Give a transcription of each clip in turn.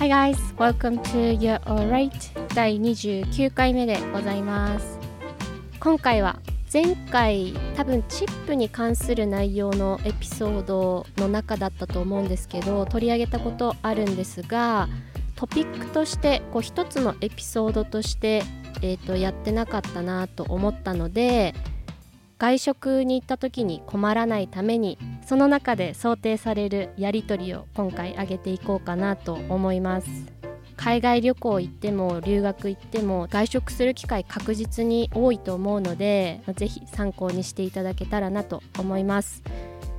Hi guys, welcome to Your Alright 第29回目でございます。今回は前回多分チップに関する内容のエピソードの中だったと思うんですけど取り上げたことあるんですがトピックとしてこう一つのエピソードとして、えーと、やってなかったなと思ったので外食に行った時に困らないためにその中で想定されるやり取りを今回上げていこうかなと思います。海外旅行行っても留学行っても外食する機会確実に多いと思うので是非参考にしていただけたらなと思います。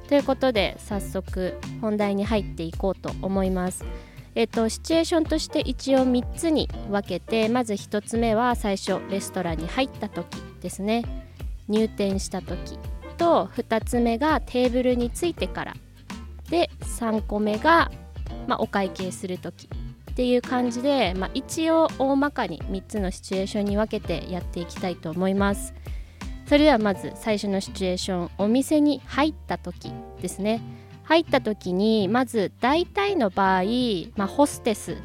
ということで早速本題に入っていこうと思います。えっと、シチュエーションとして一応3つに分けてまず1つ目は最初レストランに入った時ですね。入店した時と2つ目がテーブルについてから。で3個目が、まあ、お会計する時っていう感じで、まあ、一応大まかに3つのシチュエーションに分けてやっていきたいと思います。それではまず最初のシチュエーションお店に入った時ですね。入った時にまず大体の場合、まあ、ホステス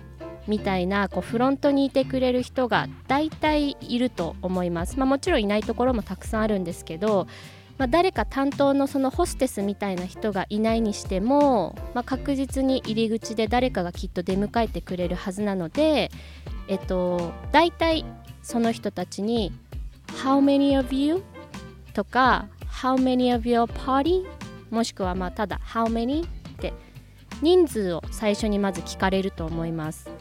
みたいなこうフロントにいてくれる人が大体いると思います、まあ、もちろんいないところもたくさんあるんですけど、まあ、誰か担当のそのホステスみたいな人がいないにしても、まあ、確実に入り口で誰かがきっと出迎えてくれるはずなので、えっと、大体その人たちに「How many of you?」とか「How many of your party?」もしくはまあただ「How many?」って人数を最初にまず聞かれると思います。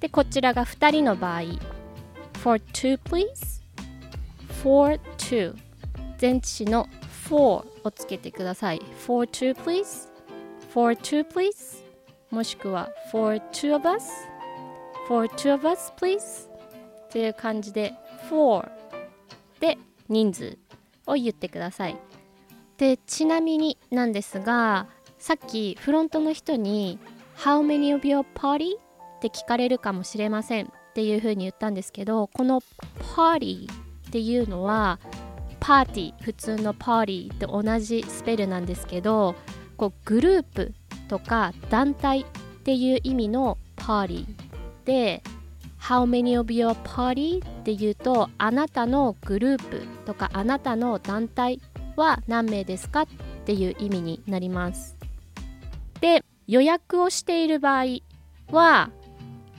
でこちらが2人の場合 for two please for two 前置詞の for をつけてください for two please for two please もしくは for two of us for two of us please という感じで for で人数を言ってくださいでちなみになんですがさっきフロントの人に How many of your party? って聞かれるかもしれませんっていうふうに言ったんですけどこのパーティーっていうのはパーティー普通のパーティーと同じスペルなんですけどこうグループとか団体っていう意味のパーティーで How many of your party? っていうとあなたのグループとかあなたの団体は何名ですかっていう意味になりますで予約をしている場合は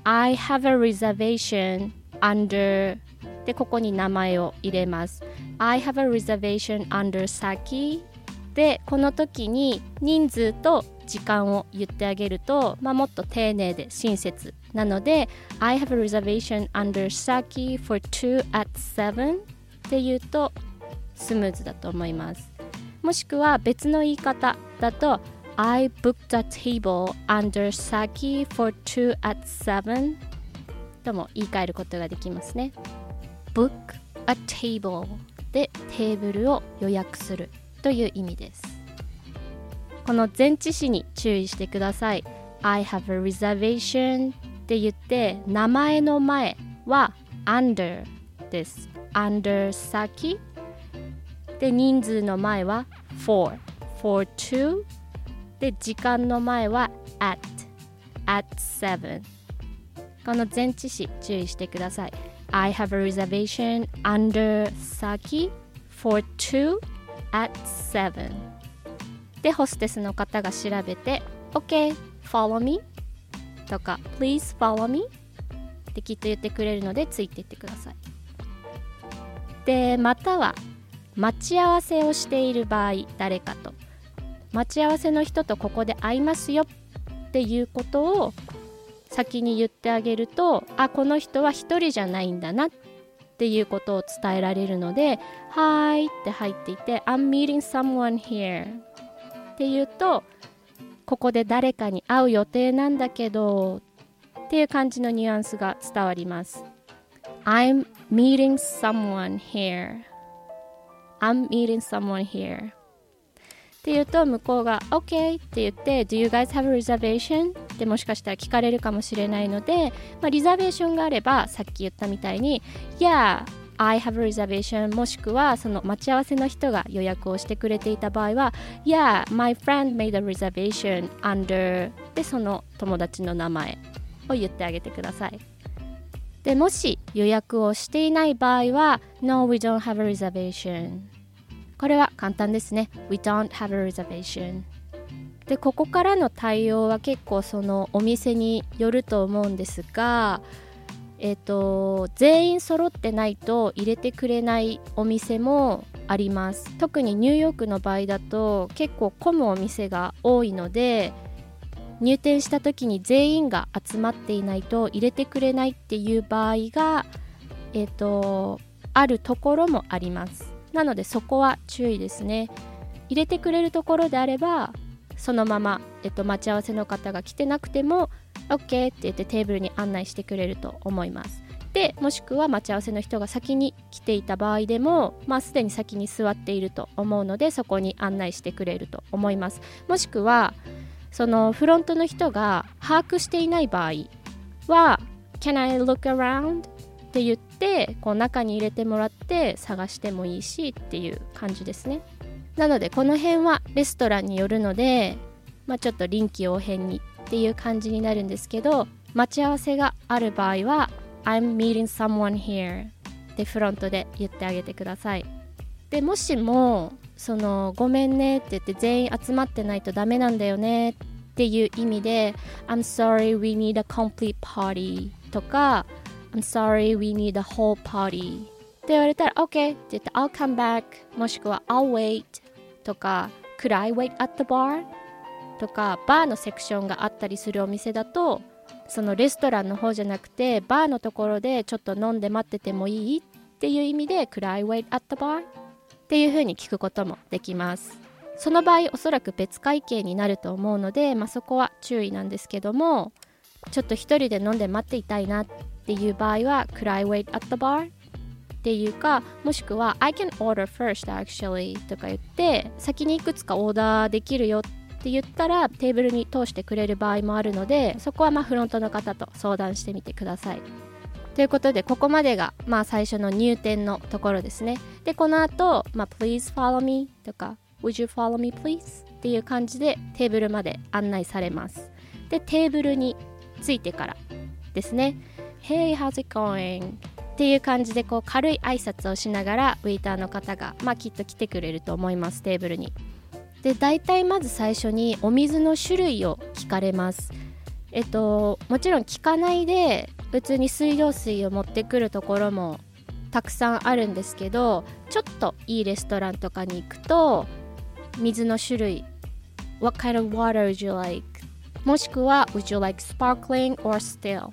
I have a reservation under でここに名前を入れます I have a reservation under Saki でこの時に人数と時間を言ってあげると、まあ、もっと丁寧で親切なので I have a reservation under Saki for two at seven って言うとスムーズだと思いますもしくは別の言い方だと I booked a table under Saki for two at seven とも言い換えることができますね book a table でテーブルを予約するという意味ですこの前置詞に注意してください I have a reservation って言って名前の前は under です under Saki で人数の前は for for two で時間の前は at at seven この前置詞注意してください。I have a reservation under Saki for two at seven でホステスの方が調べて OK follow me とか Please follow me ってきっと言ってくれるのでついていってください。でまたは待ち合わせをしている場合誰かと。待ち合わせの人とここで会いますよっていうことを先に言ってあげるとあこの人は一人じゃないんだなっていうことを伝えられるので「はい」って入っていて「I'm meeting someone here」っていうとここで誰かに会う予定なんだけどっていう感じのニュアンスが伝わります。I'm meeting someone here I'm meeting someone here って言うと向こうが OK って言って Do you guys have a reservation? ってもしかしたら聞かれるかもしれないので、まあ、リザベーションがあればさっき言ったみたいに Yeah I have a reservation もしくはその待ち合わせの人が予約をしてくれていた場合は Yeah, my friend made a reservation under でその友達の名前を言ってあげてください。でもし予約をしていない場合は No, we don't have a reservation これは簡単ですね。We don't have a reservation. でここからの対応は結構そのお店によると思うんですがえっ、ー、と全員揃ってないと入れてくれないお店もあります。特にニューヨークの場合だと結構混むお店が多いので入店した時に全員が集まっていないと入れてくれないっていう場合がえっ、ー、とあるところもあります。なのでそこは注意ですね。入れてくれるところであればそのまま、えっと、待ち合わせの方が来てなくても OK って言ってテーブルに案内してくれると思います。でもしくは待ち合わせの人が先に来ていた場合でも、まあ、すでに先に座っていると思うのでそこに案内してくれると思います。もしくはそのフロントの人が把握していない場合は Can I look around? って言ってこう中に入れてもらって探してもいいしっていう感じですね。なのでこの辺はレストランによるので、まあ、ちょっと臨機応変にっていう感じになるんですけど待ち合わせがある場合は I'm meeting someone here でフロントで言ってあげてください。でもしもそのごめんねって言って全員集まってないとダメなんだよねっていう意味で I'm sorry we need a complete party とか I'm sorry we need a whole party. って言われたら OK って言って I'll come back. もしくは I'll wait. とか Could I wait at the bar? とかバーのセクションがあったりするお店だとそのレストランの方じゃなくてバーのところでちょっと飲んで待っててもいい？っていう意味で Could I wait at the bar? っていう風に聞くこともできます。その場合おそらく別会計になると思うので、まあ、そこは注意なんですけどもちょっと一人で飲んで待っていたいなっていう場合は Could I wait at the bar? っていうかもしくは I can order first actually とか言って先にいくつかオーダーできるよって言ったらテーブルに通してくれる場合もあるのでそこはまフロントの方と相談してみてください。ということでここまでがまあ最初の入店のところですね。でこの後、まあ Please follow me とか Would you follow me please? っていう感じでテーブルまで案内されます。でテーブルについてからですね Hey how's it going? っていう感じでこう軽い挨拶をしながらウェイターの方がまあきっと来てくれると思いますテーブルに。で大体まず最初にお水の種類を聞かれますえっともちろん聞かないで普通に水道水を持ってくるところもたくさんあるんですけどちょっといいレストランとかに行くと水の種類 What kind of water would you like? もしくは Would you like sparkling or still?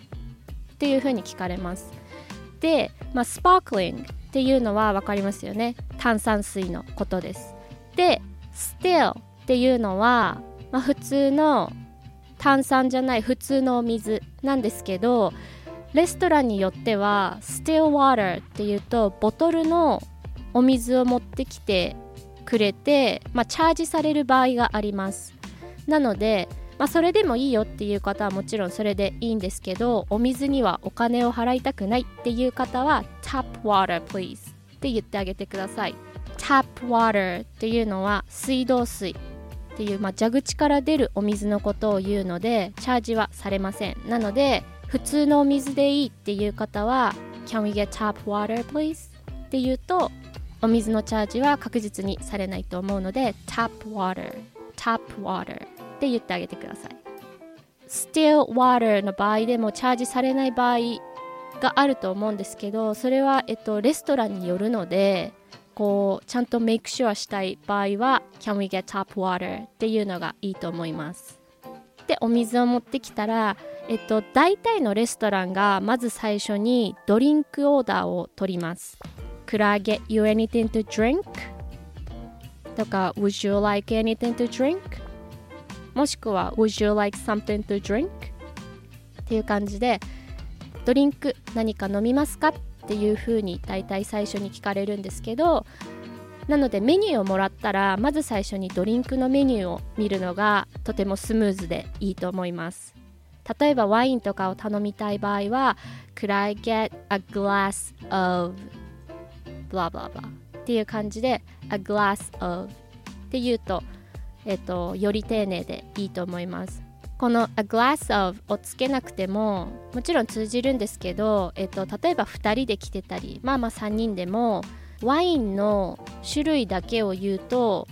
っていうふうに聞かれます。で、まあ、スパークリングっていうのは分かりますよね。炭酸水のことです。で still っていうのは、まあ、普通の炭酸じゃない普通のお水なんですけどレストランによっては still water っていうとボトルのお水を持ってきてくれて、まあ、チャージされる場合があります。なので、まあ、それでもいいよっていう方はもちろんそれでいいんですけどお水にはお金を払いたくないっていう方は tap water please って言ってあげてください tap water っていうのは水道水っていう、まあ、蛇口から出るお水のことを言うのでチャージはされませんなので普通のお水でいいっていう方は Can we get tap water please? って言うとお水のチャージは確実にされないと思うので tap water tap water って言ってあげてください still water の場合でもチャージされない場合があると思うんですけどそれは、えっと、レストランによるのでこうちゃんとメイクシュアしたい場合は Can we get tap water? っていうのがいいと思いますでお水を持ってきたらえっと大体のレストランがまず最初にドリンクオーダーを取ります Could I get you anything to drink? とか Would you like anything to drink? もしくは Would you like something to drink? っていう感じでドリンク何か飲みますかっていう風に大体最初に聞かれるんですけどなのでメニューをもらったらまず最初にドリンクのメニューを見るのがとてもスムーズでいいと思います例えばワインとかを頼みたい場合は Could I get a glass of blah blah blah っていう感じで a glass of って言うとえっとより丁寧でいいと思います。この a glass of をつけなくてももちろん通じるんですけど、えっと、例えば2人で来てたりまあまあ3人でもワインの種類だけを言うと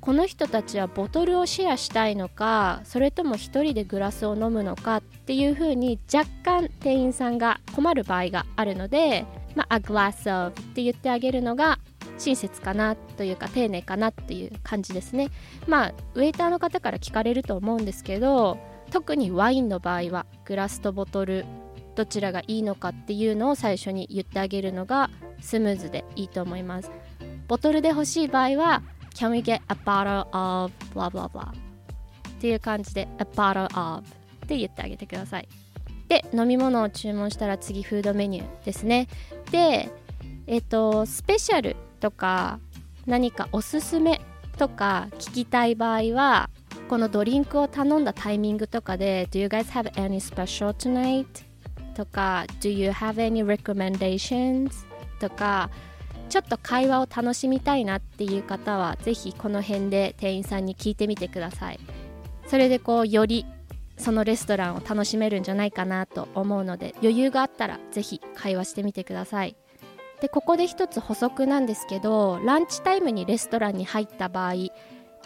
この人たちはボトルをシェアしたいのかそれとも1人でグラスを飲むのかっていうふうに若干店員さんが困る場合があるので、まあ、a glass of って言ってあげるのが親切かなというか丁寧かなっていう感じですね。まあウェイターの方から聞かれると思うんですけど特にワインの場合はグラスとボトルどちらがいいのかっていうのを最初に言ってあげるのがスムーズでいいと思います。ボトルで欲しい場合は Can we get a bottle of blah blah blah っていう感じで a bottle of って言ってあげてください。で飲み物を注文したら次フードメニューですね。でえっ、とスペシャルとか何かおすすめとか聞きたい場合はこのドリンクを頼んだタイミングとかで Do you guys have any special tonight? とか Do you have any recommendations? とかちょっと会話を楽しみたいなっていう方はぜひこの辺で店員さんに聞いてみてくださいそれでこうよりそのレストランを楽しめるんじゃないかなと思うので余裕があったらぜひ会話してみてくださいでここで一つ補足なんですけどランチタイムにレストランに入った場合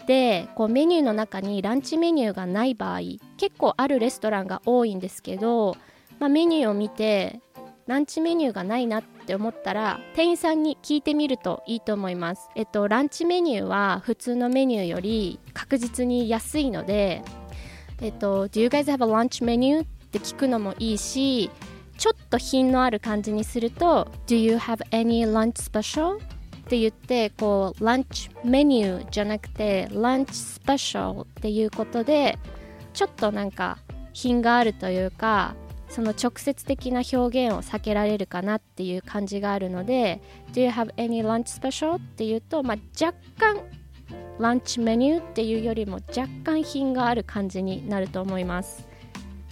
でこうメニューの中にランチメニューがない場合結構あるレストランが多いんですけど、まあ、メニューを見てランチメニューがないなって思ったら店員さんに聞いてみるといいと思います。えっとランチメニューは普通のメニューより確実に安いので、えっと Do you guys have a lunch menu? って聞くのもいいし、ちょっと品のある感じにすると Do you have any lunch special? って言ってこうランチメニューじゃなくてランチスペシャルっていうことでちょっとなんか品があるというかその直接的な表現を避けられるかなっていう感じがあるので Do you have any lunch special? っていうと、まあ、若干ランチメニューっていうよりも若干品がある感じになると思います。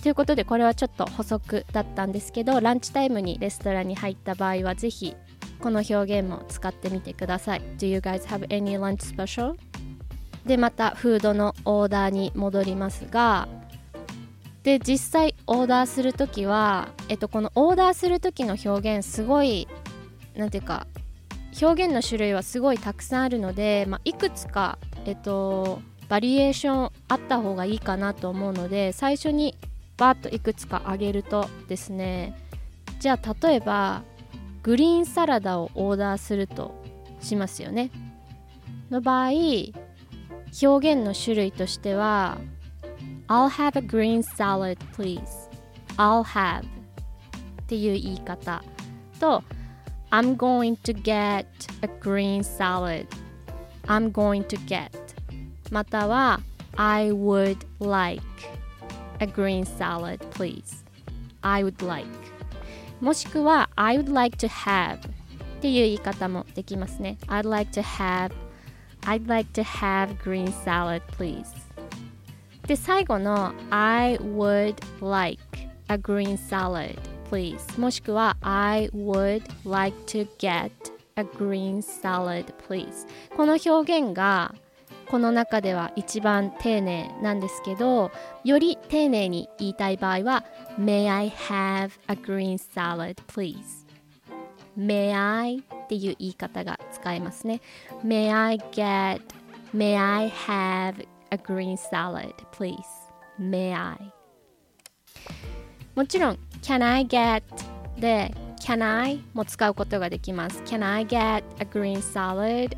ということでこれはちょっと補足だったんですけどランチタイムにレストランに入った場合はぜひこの表現も使ってみてください。Do you guys have any lunch special? でまたフードのオーダーに戻りますがで実際オーダーする時は、えっと、このオーダーする時の表現すごい何ていうか表現の種類はすごいたくさんあるので、まあ、いくつか、えっと、バリエーションあった方がいいかなと思うので最初にバーッといくつかあげるとですねじゃあ例えばグリーンサラダをオーダーするとしますよねの場合表現の種類としては I'll have a green salad please I'll have っていう言い方と I'm going to get a green salad I'm going to get または I would like a green salad please I would like もしくは I would like to have っていう言い方もできますね I'd like to have I'd like to have green salad please で最後の I would like a green salad please もしくは I would like to get a green salad please この表現が この中では一番丁寧なんですけどより丁寧に言いたい場合は May I have a green salad please May I っていう言い方が使えますね May I get May I have a green salad, please. May I? もちろん、Can I get で Can I も使うことができます。Can I get a green salad?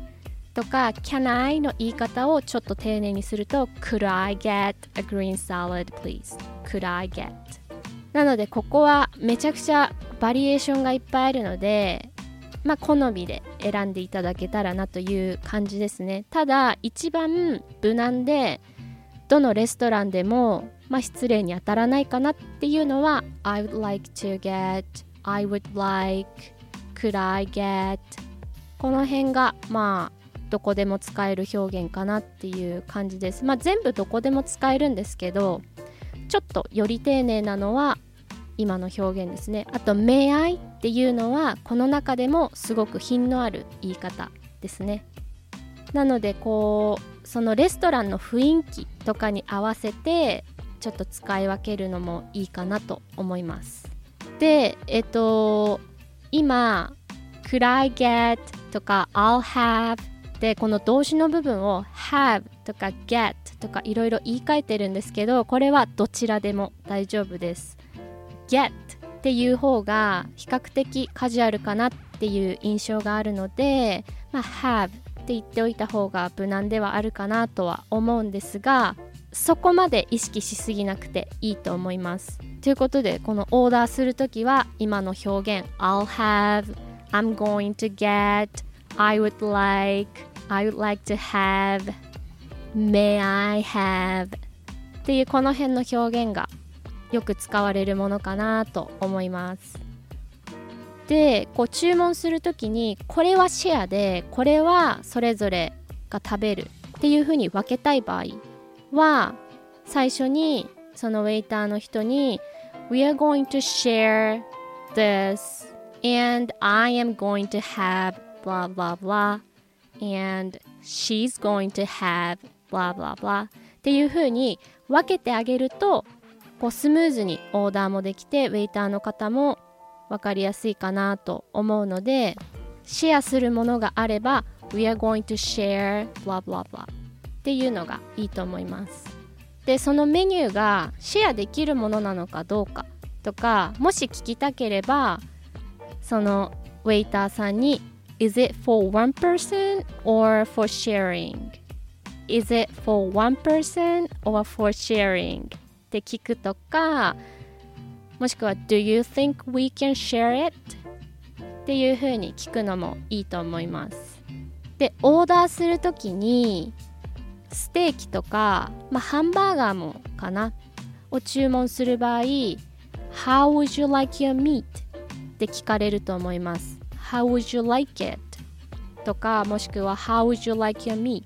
とか Can I の言い方をちょっと丁寧にすると Could I get a green salad, please? Could I get? なのでここはめちゃくちゃバリエーションがいっぱいあるのでまあ、好みで選んでいただけたらなという感じですねただ一番無難でどのレストランでも、まあ、失礼に当たらないかなっていうのは I would like to get I would like could I get? この辺がまあどこでも使える表現かなっていう感じです。まあ全部どこでも使えるんですけどちょっとより丁寧なのは今の表現ですね。あと「may I」っていうのはこの中でもすごく品のある言い方ですね。なのでこうそのレストランの雰囲気とかに合わせてちょっと使い分けるのもいいかなと思います。でえっと今 could I get とか I'll have でこの動詞の部分を have とか get とかいろいろ言い換えてるんですけどこれはどちらでも大丈夫です。get っていう方が比較的カジュアルかなっていう印象があるので、まあ、have って言っておいた方が無難ではあるかなとは思うんですがそこまで意識しすぎなくていいと思います。ということでこのオーダーするときは今の表現 I'll have I'm going to get I would like I would like to have may I have っていうこの辺の表現がよく使われるものかなと思います。でこう注文する時にこれはシェアでこれはそれぞれが食べるっていうふうに分けたい場合は最初にそのウェイターの人に We are going to share this and I am going to have blah blah blah and she's going to have blah blah blah っていう風に分けてあげるとこうスムーズにオーダーもできてウェイターの方も分かりやすいかなと思うのでシェアするものがあれば We are going to share blah blah blah っていうのがいいと思います。でそのメニューがシェアできるものなのかどうかとかもし聞きたければそのウェイターさんに Is it for one person or for sharing? Is it for one person or for sharing? って聞くとかもしくは Do you think we can share it? っていうふうに聞くのもいいと思いますでオーダーするときにステーキとか、まあ、ハンバーガーもかなを注文する場合 How would you like your meat? って聞かれると思います How would you like it? とかもしくは How would you like your meat?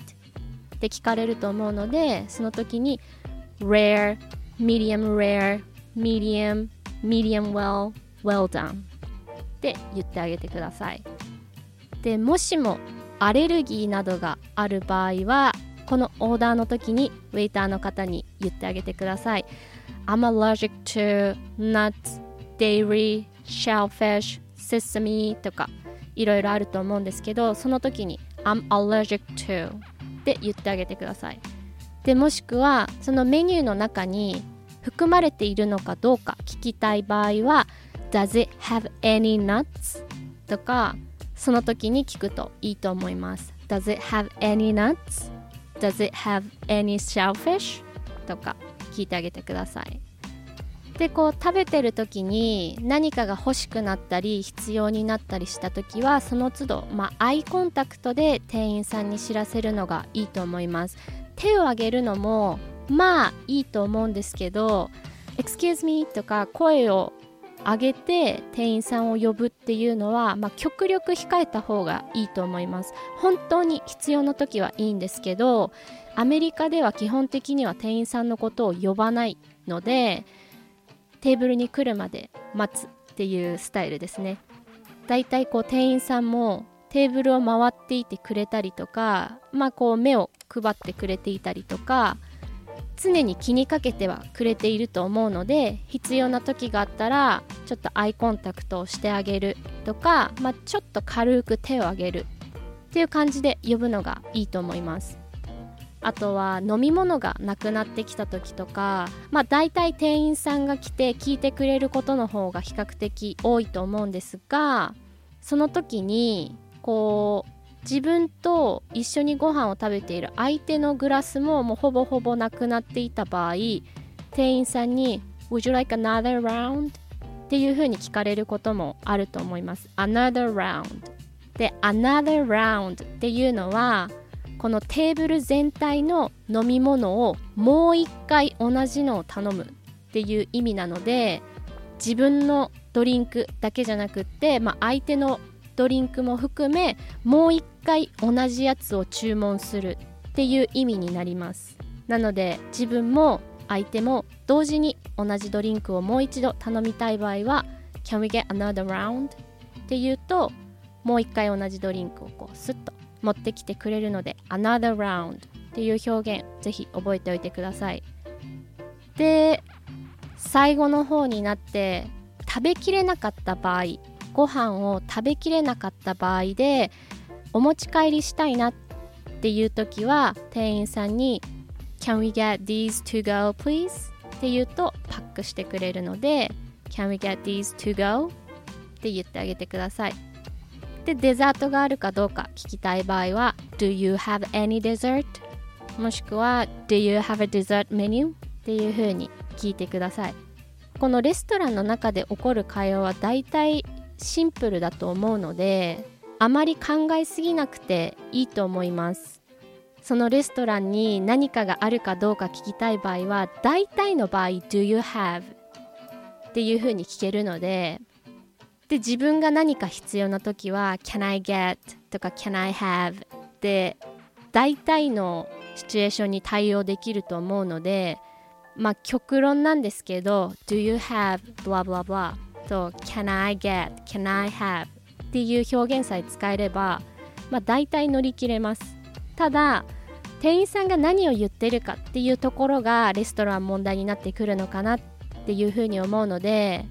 って聞かれると思うのでその時に Rare, medium rare, medium, medium well, well done って言ってあげてくださいでもしもアレルギーなどがある場合はこのオーダーの時にウェイターの方に言ってあげてください I'm allergic to nuts, dairy, shellfish, sesame とかいろいろあると思うんですけどその時に I'm allergic to って言ってあげてくださいでもしくはそのメニューの中に含まれているのかどうか聞きたい場合は Does it have any nuts? とかその時に聞くといいと思います Does it have any nuts? Does it have any shellfish? とか聞いてあげてくださいでこう食べてる時に何かが欲しくなったり必要になったりした時はその都度、まあ、アイコンタクトで店員さんに知らせるのがいいと思います。手を挙げるのもまあいいと思うんですけど Excuse me とか声を上げて店員さんを呼ぶっていうのは、まあ、極力控えた方がいいと思います。本当に必要な時はいいんですけどアメリカでは基本的には店員さんのことを呼ばないのでテーブルに来るまで待つっていうスタイルですね。だいたいこう店員さんもテーブルを回っていてくれたりとかまあこう目を配ってくれていたりとか常に気にかけてはくれていると思うので必要な時があったらちょっとアイコンタクトをしてあげるとか、まあ、ちょっと軽く手を挙げるっていう感じで呼ぶのがいいと思います。あとは飲み物がなくなってきた時とかまあ大体店員さんが来て聞いてくれることの方が比較的多いと思うんですがその時にこう自分と一緒にご飯を食べている相手のグラスももうほぼほぼなくなっていた場合店員さんに「Would you like another round?」っていうふうに聞かれることもあると思います。Another round? で Another round っていうのはこのテーブル全体の飲み物をもう一回同じのを頼むっていう意味なので自分のドリンクだけじゃなくって、まあ、相手のドリンクも含めもう一回同じやつを注文するっていう意味になりますなので自分も相手も同時に同じドリンクをもう一度頼みたい場合は Can we get another round? って言うともう一回同じドリンクをこうスッと持ってきてくれるので another round っていう表現ぜひ覚えておいてくださいで最後の方になって食べきれなかった場合ご飯を食べきれなかった場合でお持ち帰りしたいなっていう時は店員さんに「Can we get these to go please?」って言うとパックしてくれるので「Can we get these to go?」って言ってあげてくださいでデザートがあるかどうか聞きたい場合は「Do you have any dessert?」もしくは「Do you have a dessert menu?」っていう風に聞いてくださいこのレストランの中で起こる会話はだいたいシンプルだと思うのであまり考えすぎなくていいと思いますそのレストランに何かがあるかどうか聞きたい場合は大体の場合「Do you have?」っていう風に聞けるのでで自分が何か必要な時は「Can I get?」とか「Can I have?」で大体のシチュエーションに対応できると思うのでまあ極論なんですけど「Do you have?」blah blah blah と「Can I get?」「Can I have?」っていう表現さえ使えればまあ大体乗り切れますただ店員さんが何を言ってるかっていうところがレストラン問題になってくるのかなっていうふうに思うので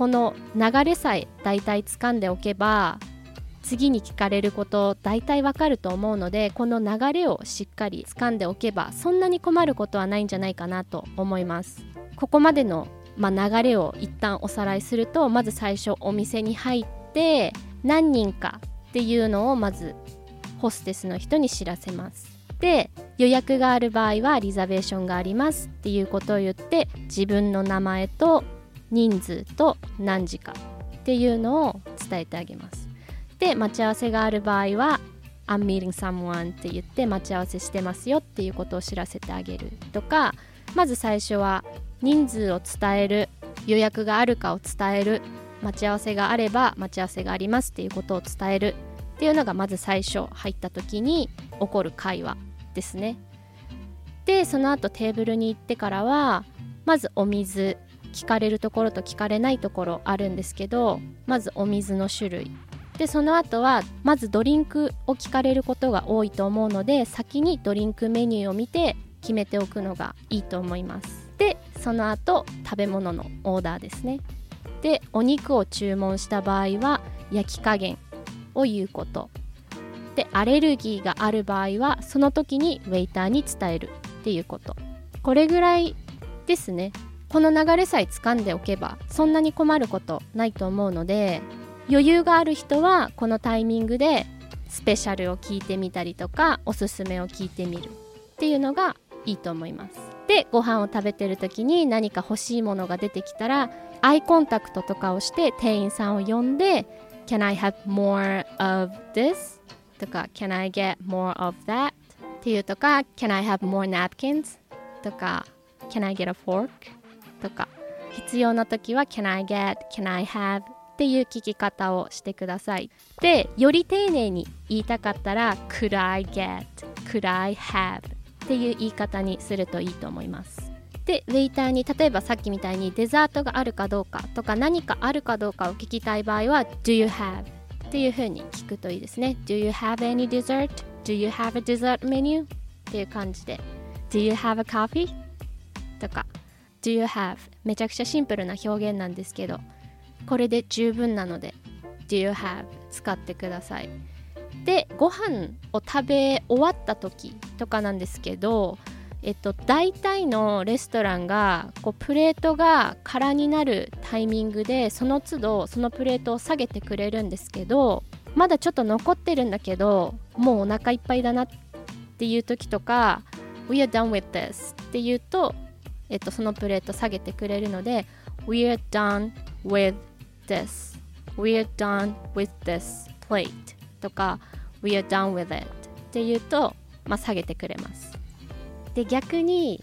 この流れさえ大体掴んでおけば次に聞かれること大体わかると思うのでこの流れをしっかり掴んでおけばそんなに困ることはないんじゃないかなと思います。ここまでの、まあ、流れを一旦おさらいするとまず最初お店に入って何人かっていうのをまずホステスの人に知らせます。で予約がある場合はリザベーションがありますっていうことを言って自分の名前と人数と何時かっていうのを伝えてあげます。で待ち合わせがある場合は I'm meeting someone って言って待ち合わせしてますよっていうことを知らせてあげるとかまず最初は人数を伝える予約があるかを伝える待ち合わせがあれば待ち合わせがありますっていうことを伝えるっていうのがまず最初入った時に起こる会話ですね。でその後テーブルに行ってからはまずお水聞かれるところと聞かれないところあるんですけどまずお水の種類。でその後はまずドリンクを聞かれることが多いと思うので先にドリンクメニューを見て決めておくのがいいと思います。でその後食べ物のオーダーですね。でお肉を注文した場合は焼き加減を言うこと。でアレルギーがある場合はその時にウェイターに伝えるっていうこと。これぐらいですね。この流れさえ掴んでおけばそんなに困ることないと思うので余裕がある人はこのタイミングでスペシャルを聞いてみたりとかおすすめを聞いてみるっていうのがいいと思いますでご飯を食べてる時に何か欲しいものが出てきたらアイコンタクトとかをして店員さんを呼んで Can I have more of this? とか Can I get more of that? っていうとか Can I have more napkins? とか Can I get a fork? とか必要な時は Can I get? Can I have? っていう聞き方をしてくださいでより丁寧に言いたかったら Could I get? Could I have? っていう言い方にするといいと思いますでウェイターに例えばさっきみたいにデザートがあるかどうかとか何かあるかどうかを聞きたい場合は Do you have? っていう風に聞くといいですね Do you have any dessert? Do you have a dessert menu? っていう感じで Do you have a coffee? とか Do you have? めちゃくちゃシンプルな表現なんですけどこれで十分なので Do you have? 使ってくださいでご飯を食べ終わった時とかなんですけどえっと、大体のレストランがこうプレートが空になるタイミングでその都度そのプレートを下げてくれるんですけどまだちょっと残ってるんだけどもうお腹いっぱいだなっていう時とか「We are done with this」って言うと、えっと、そのプレート下げてくれるので「We are done with this」「We are done with this plate」とか「We are done with it」って言うと、まあ、下げてくれます。で逆に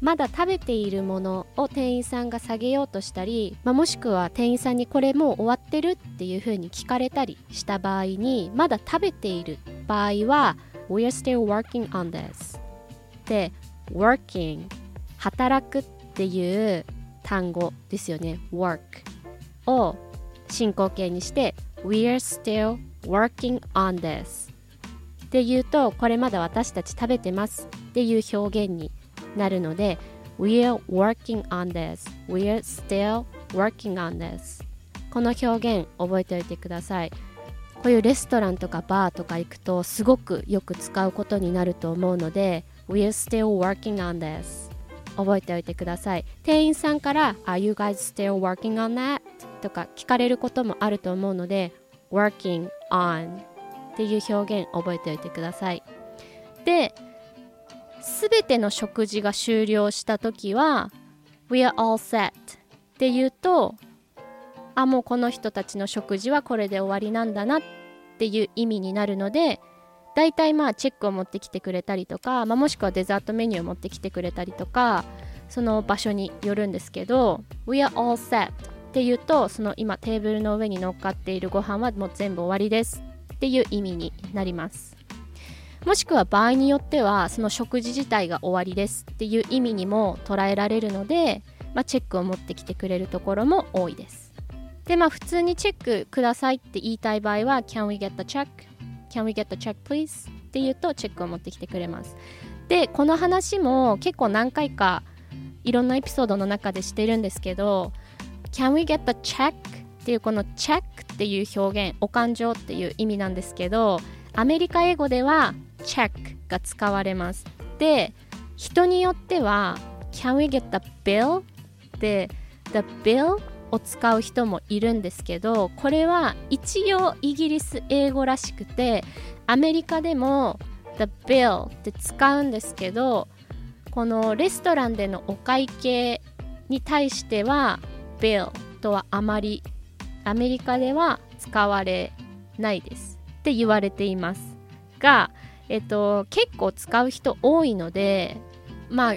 まだ食べているものを店員さんが下げようとしたり、まあ、もしくは店員さんにこれもう終わってるっていうふうに聞かれたりした場合にまだ食べている場合は We're still working on this. で working 働くっていう単語ですよね。work を進行形にして We are still working on this って言うとこれまだ私たち食べてますっていう表現になるので We're working on this. We're still working on this この表現覚えておいてください。こういうレストランとかバーとか行くとすごくよく使うことになると思うので We're still working on this. 覚えておいてください店員さんから Are you guys still working on that? とか聞かれることもあると思うので working on っていう表現覚えておいてくださいで全ての食事が終了した時は We are all set って言うとあもうこの人たちの食事はこれで終わりなんだなっていう意味になるので大体まあチェックを持ってきてくれたりとか、まあ、もしくはデザートメニューを持ってきてくれたりとかその場所によるんですけど We are all set っていうとその今テーブルの上に乗っかっているご飯はもう全部終わりですっていう意味になりますもしくは場合によってはその食事自体が終わりですっていう意味にも捉えられるので、まあ、チェックを持ってきてくれるところも多いですでまあ普通にチェックくださいって言いたい場合は Can we get the check? Can we get the check please? って言うとチェックを持ってきてくれますでこの話も結構何回かいろんなエピソードの中でしてるんですけど Can we get the check? っていうこの check っていう表現お勘定っていう意味なんですけどアメリカ英語では check が使われますで人によっては Can we get the bill? で the bill を使う人もいるんですけどこれは一応イギリス英語らしくてアメリカでも the bill って使うんですけどこのレストランでのお会計に対しては bill とはあまりアメリカでは使われないです。って言われていますが、えっと、結構使う人多いのでまあ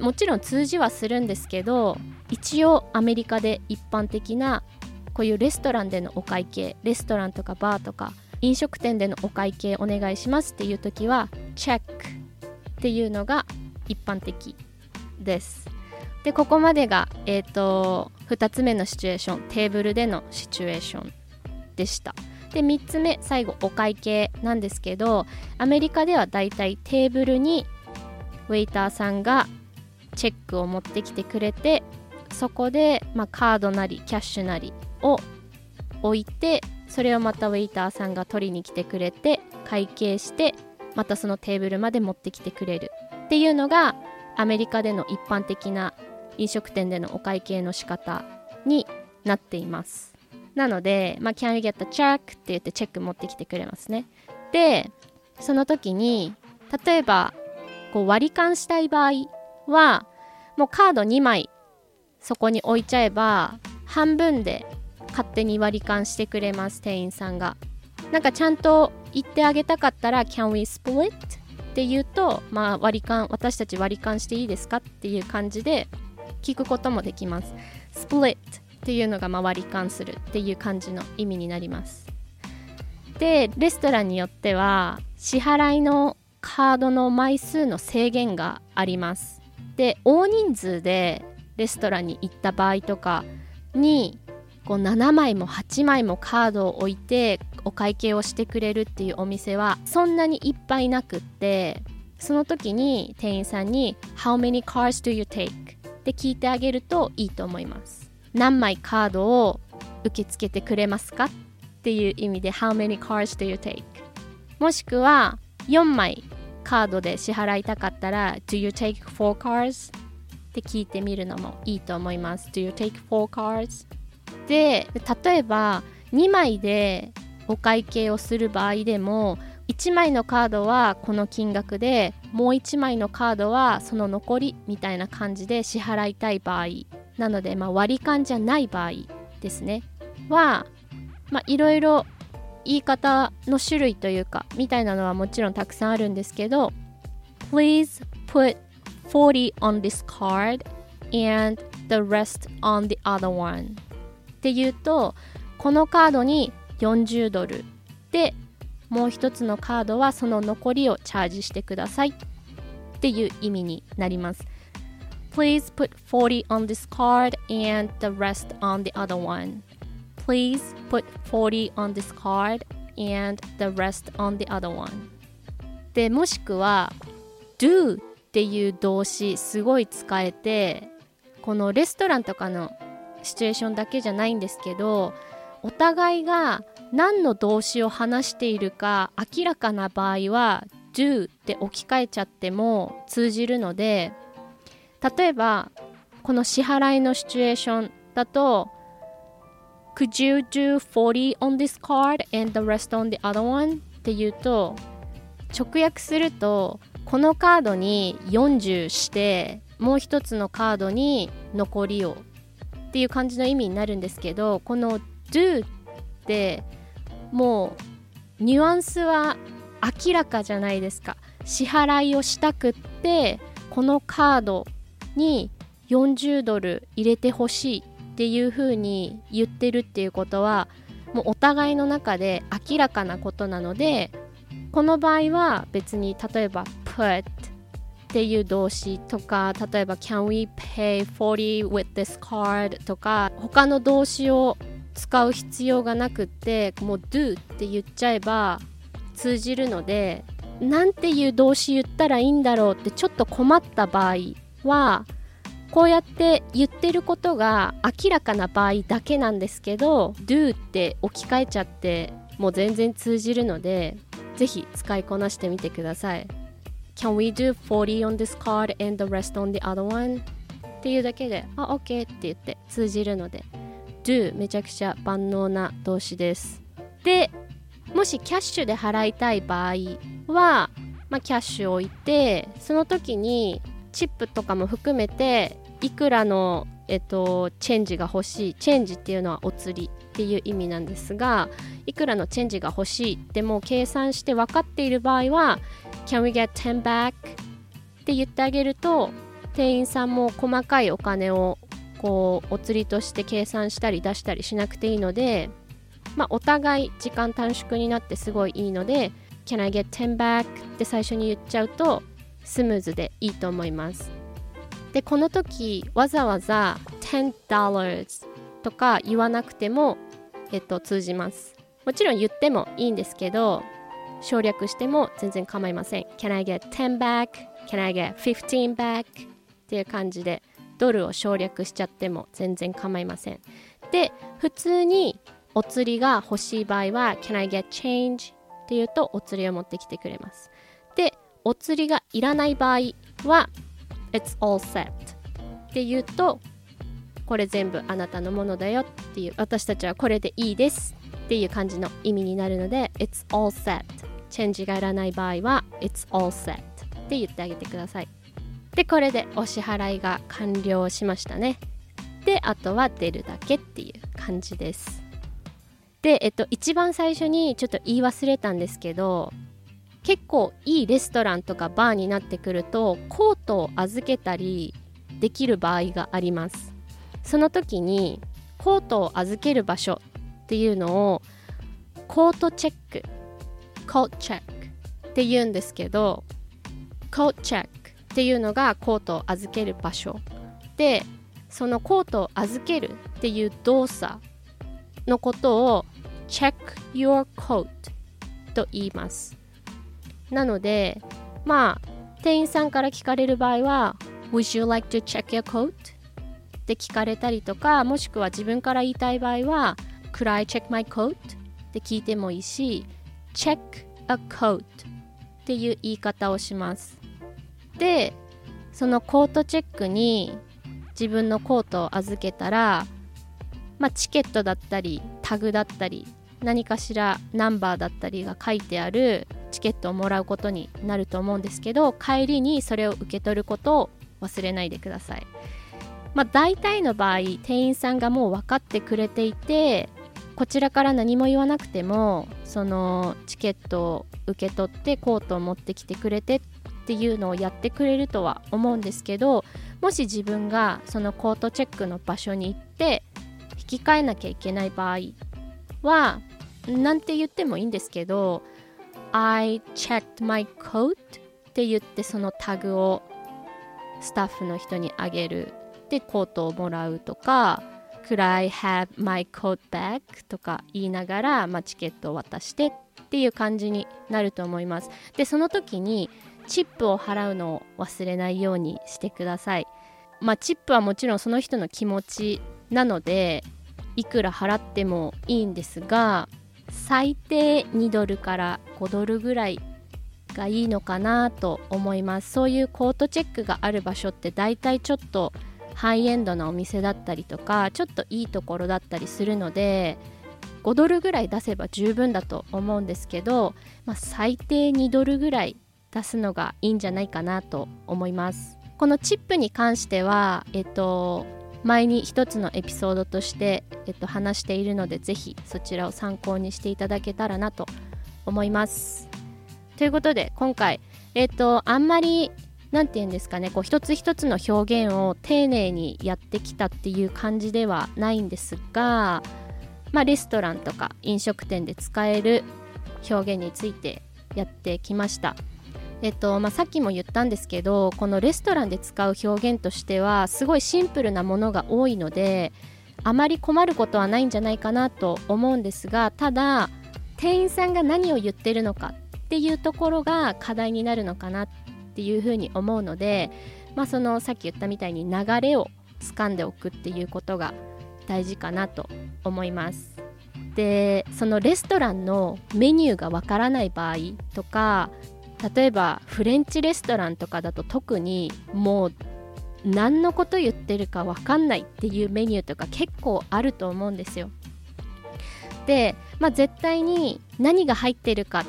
もちろん通じはするんですけど一応アメリカで一般的なこういうレストランでのお会計レストランとかバーとか飲食店でのお会計お願いしますっていう時はチェックっていうのが一般的です。でここまでが、えーと、2つ目のシチュエーションテーブルでのシチュエーションでした。で3つ目最後お会計なんですけどアメリカではだいたいテーブルにウェイターさんがチェックを持ってきてくれてそこで、まあ、カードなりキャッシュなりを置いてそれをまたウェイターさんが取りに来てくれて会計してまたそのテーブルまで持ってきてくれるっていうのがアメリカでの一般的な飲食店でのお会計の仕方になっていますなので、まあ、Can you get the check? って言ってチェック持ってきてくれますねでその時に例えばこう割り勘したい場合はもうカード2枚そこに置いちゃえば半分で勝手に割り勘してくれます店員さんが。なんかちゃんと言ってあげたかったら Can we split? って言うと、まあ、割り勘私たち割り勘していいですかっていう感じで聞くこともできます。split っていうのがま割り勘するっていう感じの意味になります。でレストランによっては支払いのカードの枚数の制限があります。で大人数でレストランに行った場合とかにこう7枚も8枚もカードを置いてお会計をしてくれるっていうお店はそんなにいっぱいなくってその時に店員さんに「How many cards do you take?」って聞いてあげるといいと思います何枚カードを受け付けてくれますかっていう意味で How many cards do you take? もしくは4枚カードで支払いたかったら Do you take four cards? って聞いてみるのもいいと思います Do you take four cards? で例えば2枚でお会計をする場合でも1枚のカードはこの金額でもう1枚のカードはその残りみたいな感じで支払いたい場合なので、まあ、割り勘じゃない場合ですねはいろいろ言い方の種類というかみたいなのはもちろんたくさんあるんですけど Please put 40 on this card and the rest on the other one っていうとこのカードに40ドルでもう一つのカードはその残りをチャージしてくださいっていう意味になります Please put 40 on this card and the rest on the other one Please put 40 on this card and the rest on the other one でもしくは do っていう動詞すごい使えてこのレストランとかのシチュエーションだけじゃないんですけどお互いが何の動詞を話しているか明らかな場合は do って置き換えちゃっても通じるので例えばこの支払いのシチュエーションだと Could you do 40 on this card and the rest on the other one? って言うと直訳するとこのカードに40してもう一つのカードに残りをっていう感じの意味になるんですけどこの do ってもうニュアンスは明らかじゃないですか。支払いをしたくってこのカードに40ドル入れてほしいっていう風に言ってるっていうことはもうお互いの中で明らかなことなのでこの場合は別に例えば put っていう動詞とか例えば Can we pay 40 with this card とか他の動詞を使う必要がなくってもう do って言っちゃえば通じるのでなんていう動詞言ったらいいんだろうってちょっと困った場合はこうやって言ってることが明らかな場合だけなんですけど do って置き換えちゃってもう全然通じるのでぜひ使いこなしてみてください。Can we do 40 on this card and the rest on the other one? っていうだけであ OK って言って通じるので do めちゃくちゃ万能な動詞ですでもしキャッシュで払いたい場合は、まあ、キャッシュを置いてその時にチップとかも含めていくらの、えっと、チェンジが欲しいチェンジっていうのはお釣りっていう意味なんですがいくらのチェンジが欲しいっても計算して分かっている場合は Can we get 10 back? って言ってあげると店員さんも細かいお金をこうお釣りとして計算したり出したりしなくていいので、まあ、お互い時間短縮になってすごいいいので Can I get 10 back? って最初に言っちゃうとスムーズでいいと思いますでこの時わざわざ10とか言わなくても、えっと、通じますもちろん言ってもいいんですけど省略しても全然構いません Can I get 10 back? Can I get 15 back? っていう感じでドルを省略しちゃっても全然構いませんで普通にお釣りが欲しい場合は Can I get change? っていうとお釣りを持ってきてくれますでお釣りがいらない場合は It's all set って言うとこれ全部あなたのものだよっていう私たちはこれでいいですっていう感じの意味になるので It's all set チェンジがいらない場合は It's all set って言ってあげてください。でこれでお支払いが完了しましたね。であとは出るだけっていう感じです。でえっと一番最初にちょっと言い忘れたんですけど結構いいレストランとかバーになってくるとコートを預けたりできる場合があります。その時にコートを預ける場所っていうのをコートチェックコートチェックって言うんですけどコートチェックっていうのがコートを預ける場所でそのコートを預けるっていう動作のことを check your coat と言いますなのでまあ店員さんから聞かれる場合は Would you like to check your coat? って聞かれたりとかもしくは自分から言いたい場合は Could I check my coat? って聞いてもいいし Check a coat っていう言い方をしますでそのコートチェックに自分のコートを預けたらまあ、チケットだったりタグだったり何かしらナンバーだったりが書いてあるチケットをもらうことになると思うんですけど帰りにそれを受け取ることを忘れないでください。まあ、大体の場合店員さんがもう分かってくれていてこちらから何も言わなくてもそのチケットを受け取ってコートを持ってきてくれてっていうのをやってくれるとは思うんですけどもし自分がそのコートチェックの場所に行って引き換えなきゃいけない場合はなんて言ってもいいんですけど I checked my coat って言ってそのタグをスタッフの人にあげる。でコートをもらうとか Could I have my coat back? とか言いながら、まあ、チケットを渡してっていう感じになると思います。でその時にチップを払うのを忘れないようにしてください。まあチップはもちろんその人の気持ちなのでいくら払ってもいいんですが最低2ドルから5ドルぐらいがいいのかなと思います。そういうコートチェックがある場所って大体ちょっとハイエンドなお店だったりとかちょっといいところだったりするので5ドルぐらい出せば十分だと思うんですけど、まあ、最低2ドルぐらい出すのがいいんじゃないかなと思います。このチップに関してはえっと前に一つのエピソードとして、えっと、話しているのでぜひそちらを参考にしていただけたらなと思います。ということで今回えっとあんまり何て言うんですかねこう一つ一つの表現を丁寧にやってきたっていう感じではないんですがまあレストランとか飲食店で使える表現についてやってきました。えっとまあ、さっきも言ったんですけどこのレストランで使う表現としてはすごいシンプルなものが多いのであまり困ることはないんじゃないかなと思うんですがただ店員さんが何を言ってるのかっていうところが課題になるのかなっっていうふうに思うので、まあ、そのさっき言ったみたいに流れを掴んでおくっていうことが大事かなと思います。でそのレストランのメニューがわからない場合とか例えばフレンチレストランとかだと特にもう何のこと言ってるか分かんないっていうメニューとか結構あると思うんですよ。で、まあ、絶対に何が入ってるかっ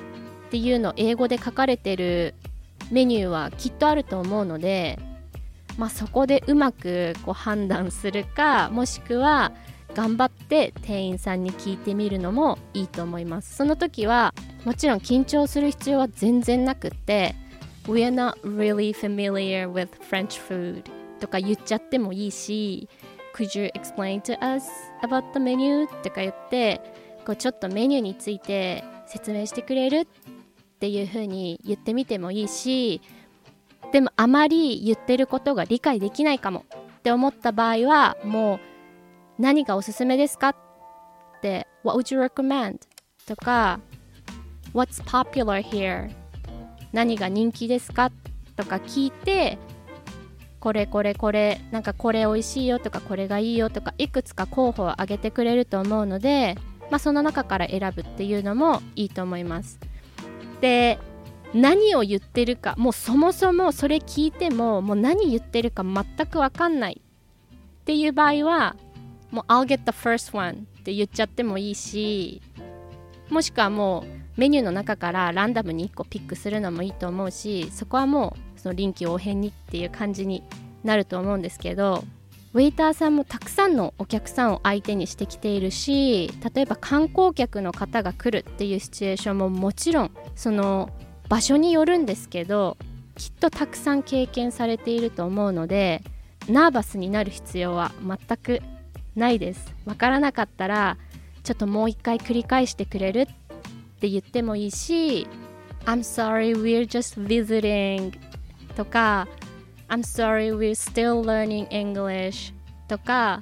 ていうのを英語で書かれてるメニューはきっとあると思うので、まあ、そこでうまくこう判断するかもしくは頑張って店員さんに聞いてみるのもいいと思いますその時はもちろん緊張する必要は全然なくって We are not really familiar with French food とか言っちゃってもいいし Could you explain to us about the menu? とか言ってこうちょっとメニューについて説明してくれるっていう風に言ってみてもいいしでもあまり言ってることが理解できないかもって思った場合はもう何がおすすめですかって What would you recommend? とか What's popular here? 何が人気ですかとか聞いてこれこれこれなんかこれ美味しいよとかこれがいいよとかいくつか候補を挙げてくれると思うので、まあ、その中から選ぶっていうのもいいと思いますで何を言ってるかもうそもそもそれ聞いてももう何言ってるか全く分かんない。っていう場合はもう I'll get the first one って言っちゃってもいいしもしくはもうメニューの中からランダムに1個ピックするのもいいと思うしそこはもうその臨機応変にっていう感じになると思うんですけどウェイターさんもたくさんのお客さんを相手にしてきているし例えば観光客の方が来るっていうシチュエーションももちろんその場所によるんですけどきっとたくさん経験されていると思うのでナーバスになる必要は全くないです。わからなかったらちょっともう一回繰り返してくれるって言ってもいいし I'm sorry we're just visiting とか I'm sorry we're still learning English とか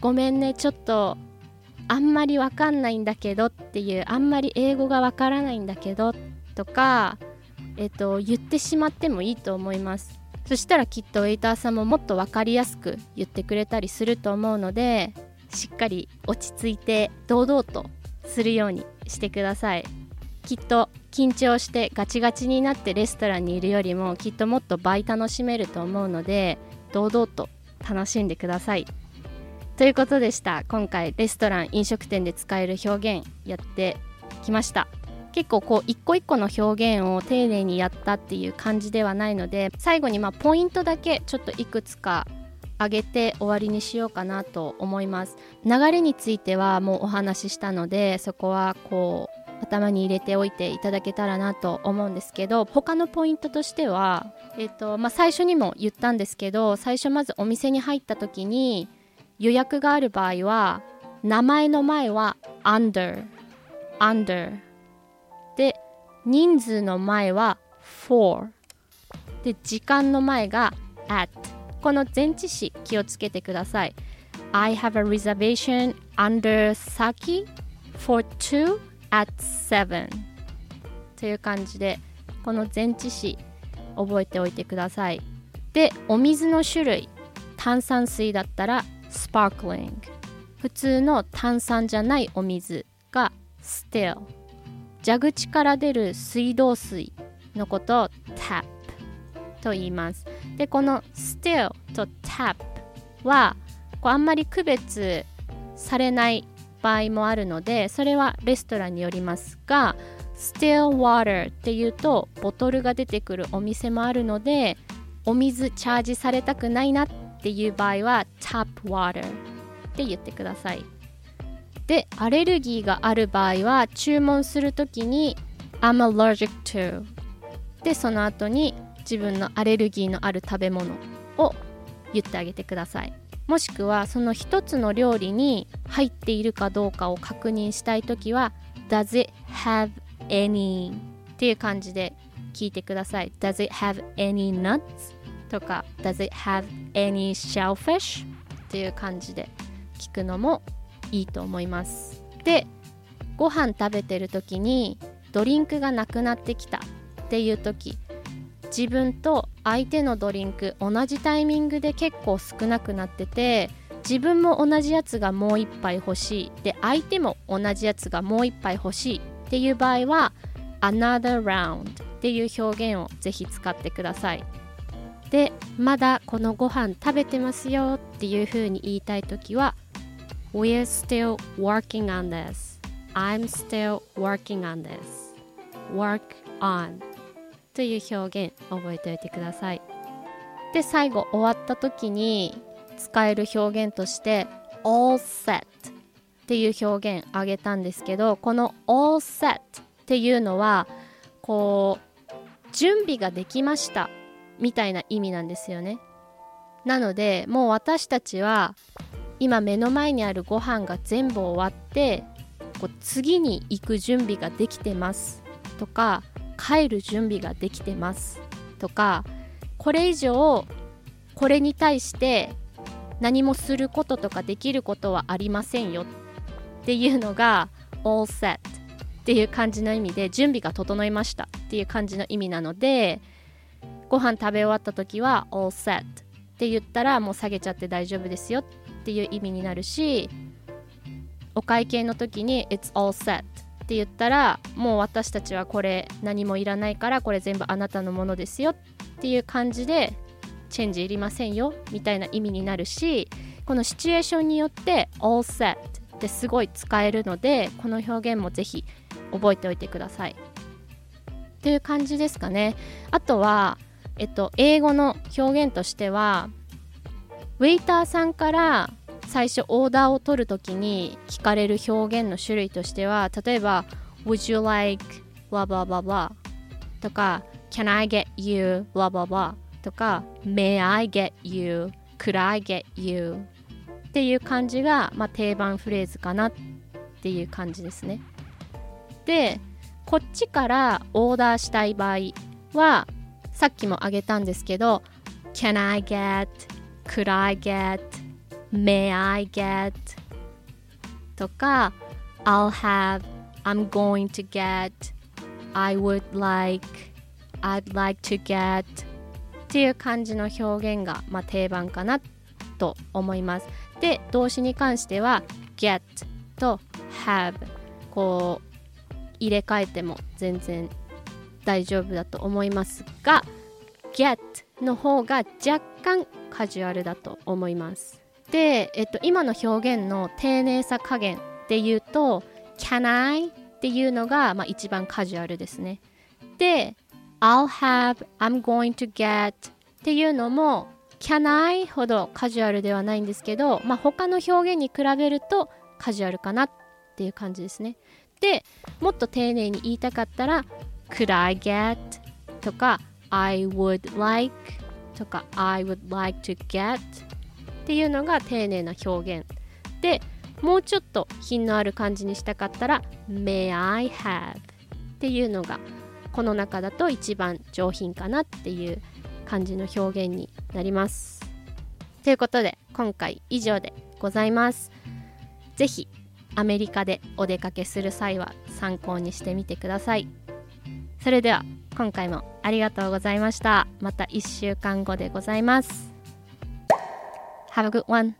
ごめんねちょっとあんまりわかんないんだけどっていうあんまり英語がわからないんだけどとかえっと言ってしまってもいいと思います。そしたらきっとウェイターさんももっと分かりやすく言ってくれたりすると思うのでしっかり落ち着いて堂々とするようにしてください。きっと緊張してガチガチになってレストランにいるよりもきっともっと倍楽しめると思うので堂々と楽しんでください。ということでした。今回レストラン飲食店で使える表現やってきました。結構こう一個一個の表現を丁寧にやったっていう感じではないので最後にまあポイントだけちょっといくつか上げて終わりにしようかなと思います。流れについてはもうお話ししたのでそこはこう頭に入れておいていただけたらなと思うんですけど他のポイントとしては、えーとまあ、最初にも言ったんですけど最初まずお店に入った時に予約がある場合は名前の前は under under で人数の前は for で時間の前が at この前置詞気をつけてください。I have a reservation under Saki for two at seven という感じでこの前置詞覚えておいてください。でお水の種類炭酸水だったらスパークリング普通の炭酸じゃないお水が still 蛇口から出る水道水のことを tap と言います。でこの still と tap はこうあんまり区別されない場合もあるのでそれはレストランによりますが still water っていうとボトルが出てくるお店もあるのでお水チャージされたくないなっていう場合は tap water って言ってください。でアレルギーがある場合は注文するときに I'm allergic to でその後に自分のアレルギーのある食べ物を言ってあげてください。もしくはその一つの料理に入っているかどうかを確認したいときは Does it have any? っていう感じで聞いてください Does it have any nuts? とか Does it have any shellfish? っていう感じで聞くのもいいと思いますでご飯食べてる時にドリンクがなくなってきたっていう時自分と相手のドリンク同じタイミングで結構少なくなってて自分も同じやつがもう一杯欲しいで相手も同じやつがもう一杯欲しいっていう場合は another round っていう表現をぜひ使ってください。でまだこのご飯食べてますよっていう風に言いたい時は We're still working on this. I'm still working on this. Work on. という表現覚えておいてください。で最後終わった時に使える表現として all set っていう表現あげたんですけどこの all set っていうのはこう準備ができましたみたいな意味なんですよね。なのでもう私たちは今目の前にあるご飯が全部終わってこう次に行く準備ができてますとか帰る準備ができてます。とかこれ以上これに対して何もすることとかできることはありませんよ。っていうのが all set っていう感じの意味で準備が整いました。っていう感じの意味なのでご飯食べ終わった時は all set って言ったらもう下げちゃって大丈夫ですよっていう意味になるしお会計の時に it's all set って言ったらもう私たちはこれ何もいらないからこれ全部あなたのものですよっていう感じでチェンジいりませんよみたいな意味になるしこのシチュエーションによって all set ってすごい使えるのでこの表現もぜひ覚えておいてください。という感じですかね。あとはえっと英語の表現としてはウェイターさんから最初オーダーを取るときに聞かれる表現の種類としては例えば Would you like blah blah blah blah とか Can I get you blah blah blah とか May I get you Could I get you っていう感じが、まあ、定番フレーズかなっていう感じですねでこっちからオーダーしたい場合はさっきも挙げたんですけど Can I get Could I get May I get とか I'll have I'm going to get I would like I'd like to get っていう感じの表現が、まあ、定番かなと思います。で動詞に関しては get と have こう入れ替えても全然大丈夫だと思いますが get の方が若干カジュアルだと思います。で、えっと、今の表現の丁寧さ加減で言うと can I っていうのが、まあ、一番カジュアルですね。で I'll have I'm going to get っていうのも can I ほどカジュアルではないんですけど、まあ、他の表現に比べるとカジュアルかなっていう感じですね。でもっと丁寧に言いたかったら could I get とか I would like とか I would like to get っていうのが丁寧な表現。でもうちょっと品のある感じにしたかったら May I have っていうのがこの中だと一番上品かなっていう感じの表現になります。ということで今回以上でございます。是非アメリカでお出かけする際は参考にしてみてください。それでは今回もありがとうございました。また1週間後でございます。Have a good one